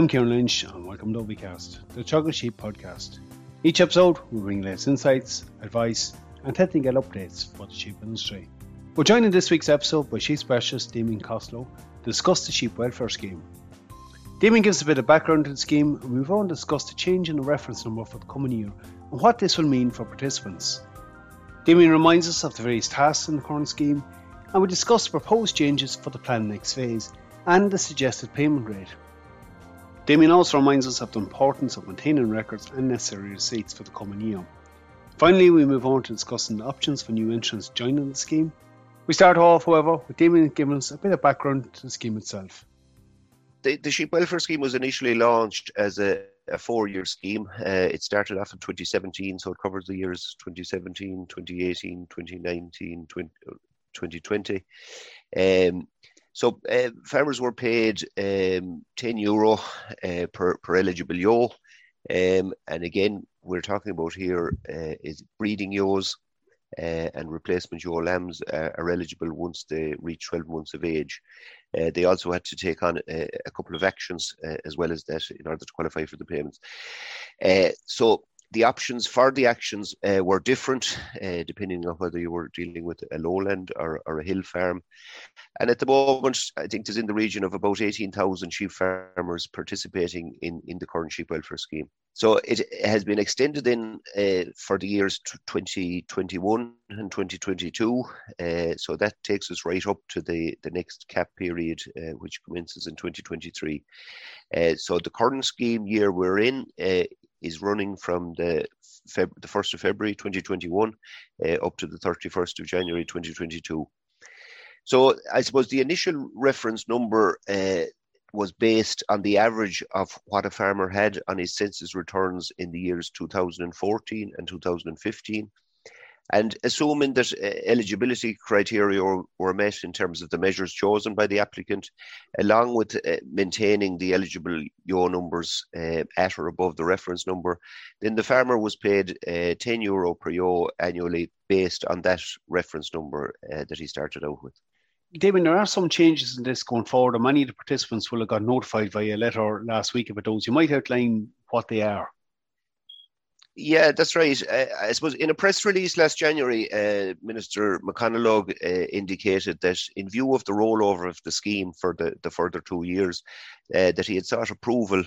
I'm Kieran Lynch, and welcome to OviCast, the Teagasc Sheep podcast. Each episode, we bring latest insights, advice, and technical updates for the sheep industry. We're joined in this week's episode by sheep specialist Damien Costello to discuss the sheep welfare scheme. Damien gives a bit of background to the scheme, and we've on discussed the change in the reference number for the coming year and what this will mean for participants. Damien reminds us of the various tasks in the current scheme, and we discuss the proposed changes for the plan next phase and the suggested payment rate. Damien also reminds us of the importance of maintaining records and necessary receipts for the coming year. Finally, we move on to discussing the options for new entrants joining the scheme. We start off, however, with Damien giving us a bit of background to the scheme itself. The, the sheep welfare scheme was initially launched as a, a four-year scheme. Uh, it started off in 2017, so it covers the years 2017, 2018, 2019, 20, 2020. Um, so uh, farmers were paid um, 10 euro uh, per, per eligible ewe. Um, and again, we're talking about here uh, is breeding ewes uh, and replacement ewe lambs are, are, eligible once they reach 12 months of age. Uh, they also had to take on a, a couple of actions uh, as well as that in order to qualify for the payments. so the options for the actions uh, were different uh, depending on whether you were dealing with a lowland or, or, a hill farm. And at the moment, I think there's in the region of about 18,000 sheep farmers participating in, in the current sheep welfare scheme. So it has been extended in uh, for the years 2021 and 2022. Uh, so that takes us right up to the, the next cap period, uh, which commences in 2023. Uh, so the current scheme year we're in is running from the Feb- the 1st of February 2021 uh, up to the 31st of January 2022. So I suppose the initial reference number uh, was based on the average of what a farmer had on his census returns in the years 2014 and 2015. And assuming that uh, eligibility criteria were, met in terms of the measures chosen by the applicant, along with uh, maintaining the eligible ewe numbers uh, at or above the reference number, then the farmer was paid uh, 10 euro per ewe annually based on that reference number that he started out with. David, there are some changes in this going forward, and many of the participants will have got notified via letter last week about those. You might outline what they are. Yeah, that's right. Uh, I suppose in a press release last January, uh, Minister McConalogue uh, indicated that in view of the rollover of the scheme for the, the further two years, uh, that he had sought approval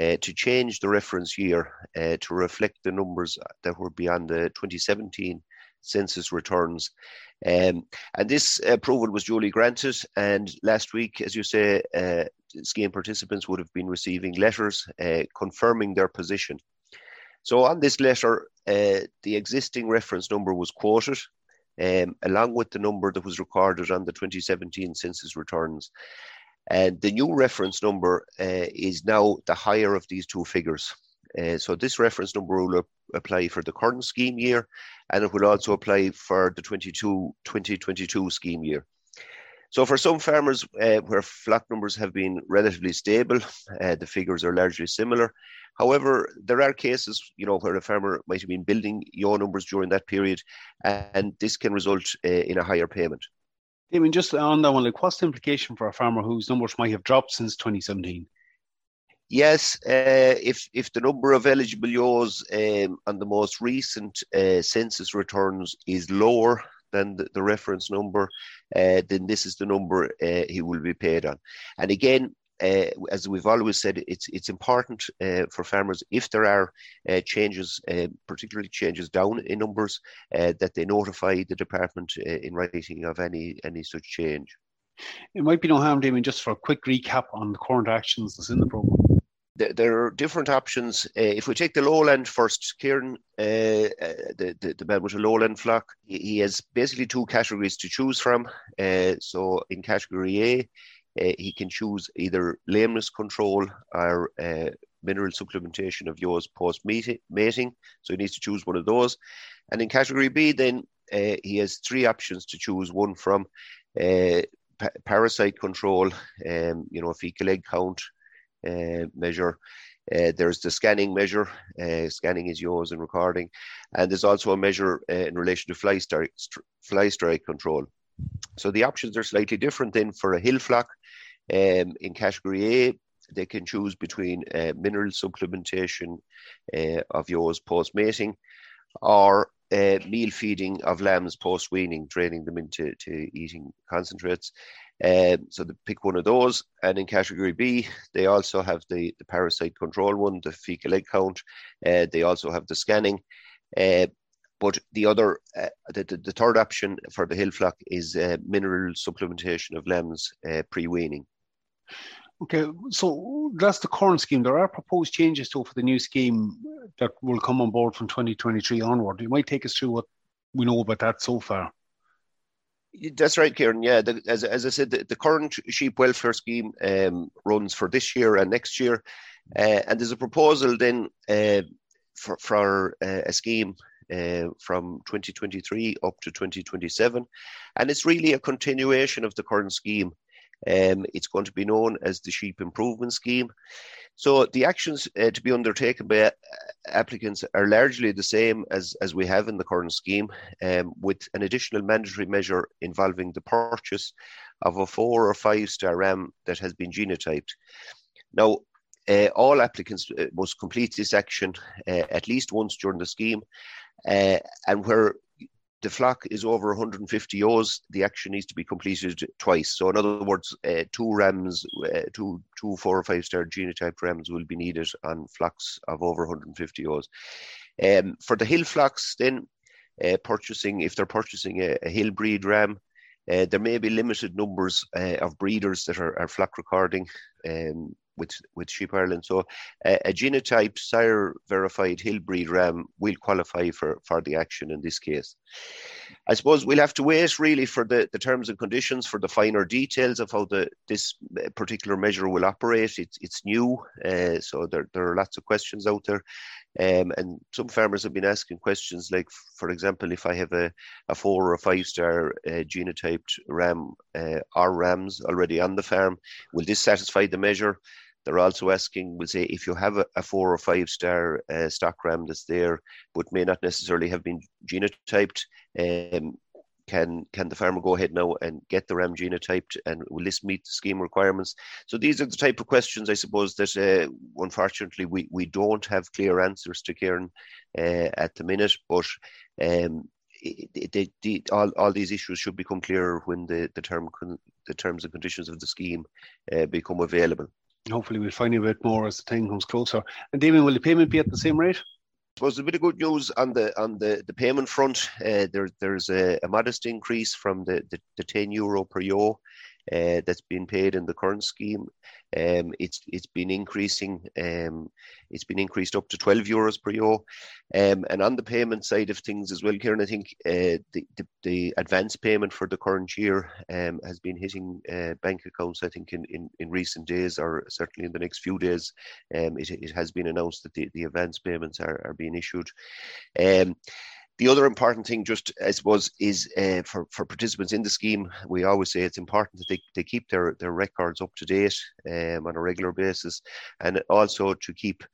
uh, to change the reference year uh, to reflect the numbers that were beyond the 2017 census returns. Um, and this approval was duly granted. And last week, as you say, scheme participants would have been receiving letters confirming their position so on this letter, uh, the existing reference number was quoted, um, along with the number that was recorded on the 2017 census returns. And the new reference number uh, is now the higher of these two figures. Uh, so this reference number will apply for the current scheme year, and it will also apply for the 22, 2022 scheme year. So for some farmers uh, where flock numbers have been relatively stable, uh, the figures are largely similar. However, there are cases, you know, where a farmer might have been building ewe numbers during that period, and this can result uh, in a higher payment. I mean, just on that one, like, what's the implication for a farmer whose numbers might have dropped since 2017? Yes, uh, if if the number of eligible ewes um, on the most recent uh, census returns is lower than the, the reference number, uh, then this is the number uh, he will be paid on. And again, uh, as we've always said, it's it's important uh, for farmers if there are uh, changes, uh, particularly changes down in numbers, that they notify the department in writing of any any such change. It might be no harm, Damien, just for a quick recap on the current actions that's in the programme there, are different options. Uh, if we take the lowland first, Kieran, uh, uh, the, the, the man with a lowland flock, he, has basically two categories to choose from. Uh, so in category A, uh, he can choose either lameness control or mineral supplementation of yours post mating. So he needs to choose one of those. And in category B, then he has three options to choose one from. parasite control, um, you know, fecal egg count, uh, measure. Uh, there's the scanning measure. Uh, scanning is yours and recording, and there's also a measure uh, in relation to fly strike, fly strike control. So the options are slightly different then for a hill flock. Um, in category A, they can choose between uh, mineral supplementation of yours post mating or meal feeding of lambs post weaning, training them into to eating concentrates. Uh, so they pick one of those. And in category B, they also have the, the parasite control one, the fecal egg count. Uh, they also have the scanning. Uh, but the other, uh, the, the, the, third option for the hill flock is uh, mineral supplementation of lambs pre weaning. Okay, so that's the current scheme. There are proposed changes to for the new scheme that will come on board from 2023 onward. You might take us through what we know about that so far. That's right, Kieran. Yeah, the, as, as I said, the, the, current sheep welfare scheme um, runs for this year and next year, uh, and there's a proposal then uh, for, for uh, a scheme uh, from 2023 up to 2027, and it's really a continuation of the current scheme. Um, it's going to be known as the Sheep Improvement Scheme. So the actions uh, to be undertaken by uh, applicants are largely the same as, as we have in the current scheme, um, with an additional mandatory measure involving the purchase of a four or five star ram that has been genotyped. Now, uh, all applicants uh, must complete this action uh, at least once during the scheme, uh, and where the flock is over 150 ewes, the action needs to be completed twice. So, in other words, uh, two rams, uh, two, two, four or five star genotype rams will be needed on flocks of over 150 ewes. Um, for the hill flocks, then uh, purchasing, if they're purchasing a, a hill breed ram, uh, there may be limited numbers uh, of breeders that are, are flock recording. Um, with with Sheep Ireland. So uh, a genotype sire verified hill breed ram will qualify for for the action in this case. I suppose we'll have to wait really for the, the terms and conditions for the finer details of how the this particular measure will operate. It's it's new, uh, so there there are lots of questions out there. Um, and some farmers have been asking questions like, for example, if I have a, a four or a five star uh, genotyped ram uh, or rams already on the farm, will this satisfy the measure? They're also asking, we'll say, if you have a, a four or five star uh, stock ram that's there, but may not necessarily have been genotyped, um, can can the farmer go ahead now and get the ram genotyped and will this meet the scheme requirements? So these are the type of questions i suppose that uh, unfortunately we, we don't have clear answers to Kieran uh, at the minute. But um, the, the, all, all these issues should become clearer when the, the term the terms and conditions of the scheme uh, become available. Hopefully we'll find bit more as the time comes closer. And Damien will the payment be at the same rate suppose a bit of good news on the on the, the payment front. Uh, there, there's a, a, modest increase from the, the, the 10 euro per euro uh, that's been paid in the current scheme. Um, it's it's been increasing. Um, it's been increased up to 12 euros per year. Um, and on the payment side of things as well, Kieran, I think uh, the, the, the advance payment for the current year um, has been hitting uh, bank accounts. I think in, in, in recent days, or certainly in the next few days, um, it, it has been announced that the, the advance payments are, are being issued. The other important thing, just I suppose, is uh, for, for participants in the scheme, we always say it's important that they, they keep their, their records up to date um, on a regular basis and also to keep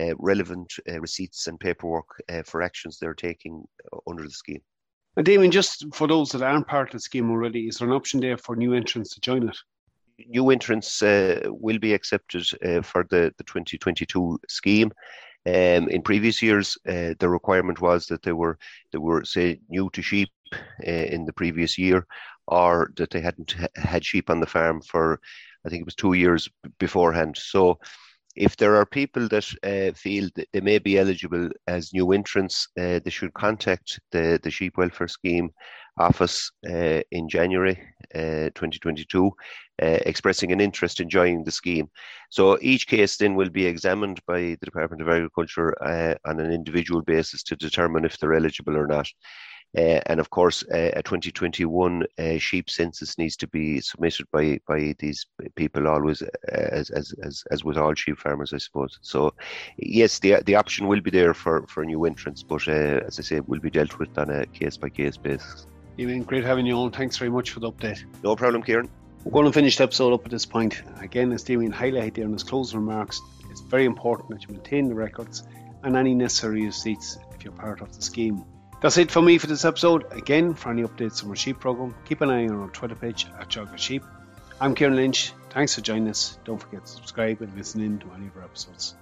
uh, relevant uh, receipts and paperwork uh, for actions they're taking under the scheme. And Damien, just for those that aren't part of the scheme already, is there an option there for new entrants to join it? New entrants uh, will be accepted uh, for the, the 2022 scheme. Um, in previous years, uh, the requirement was that they were they were say new to sheep uh, in the previous year, or that they hadn't had sheep on the farm for I think it was two years beforehand. So if there are people that uh, feel that they may be eligible as new entrants, uh, they should contact the, the Sheep Welfare Scheme office uh, in January uh, 2022, uh, expressing an interest in joining the scheme. So each case then will be examined by the Department of Agriculture uh, on an individual basis to determine if they're eligible or not. Uh, and of course, uh, a 2021 uh, sheep census needs to be submitted by by these people always, as, as as as with all sheep farmers, I suppose. So, yes, the the option will be there for for new entrants, but as I say, it will be dealt with on a case by case basis. Ewan, great having you on. Thanks very much for the update. No problem, Kieran. We're going to finish the episode up at this point. Again, as Damien highlighted there in his closing remarks, it's very important that you maintain the records and any necessary receipts if you're part of the scheme. That's it for me for this episode. Again, for any updates on our sheep program, keep an eye on our Twitter page at Teagasc Sheep. I'm Kieran Lynch. Thanks for joining us. Don't forget to subscribe and listen in to any of our episodes.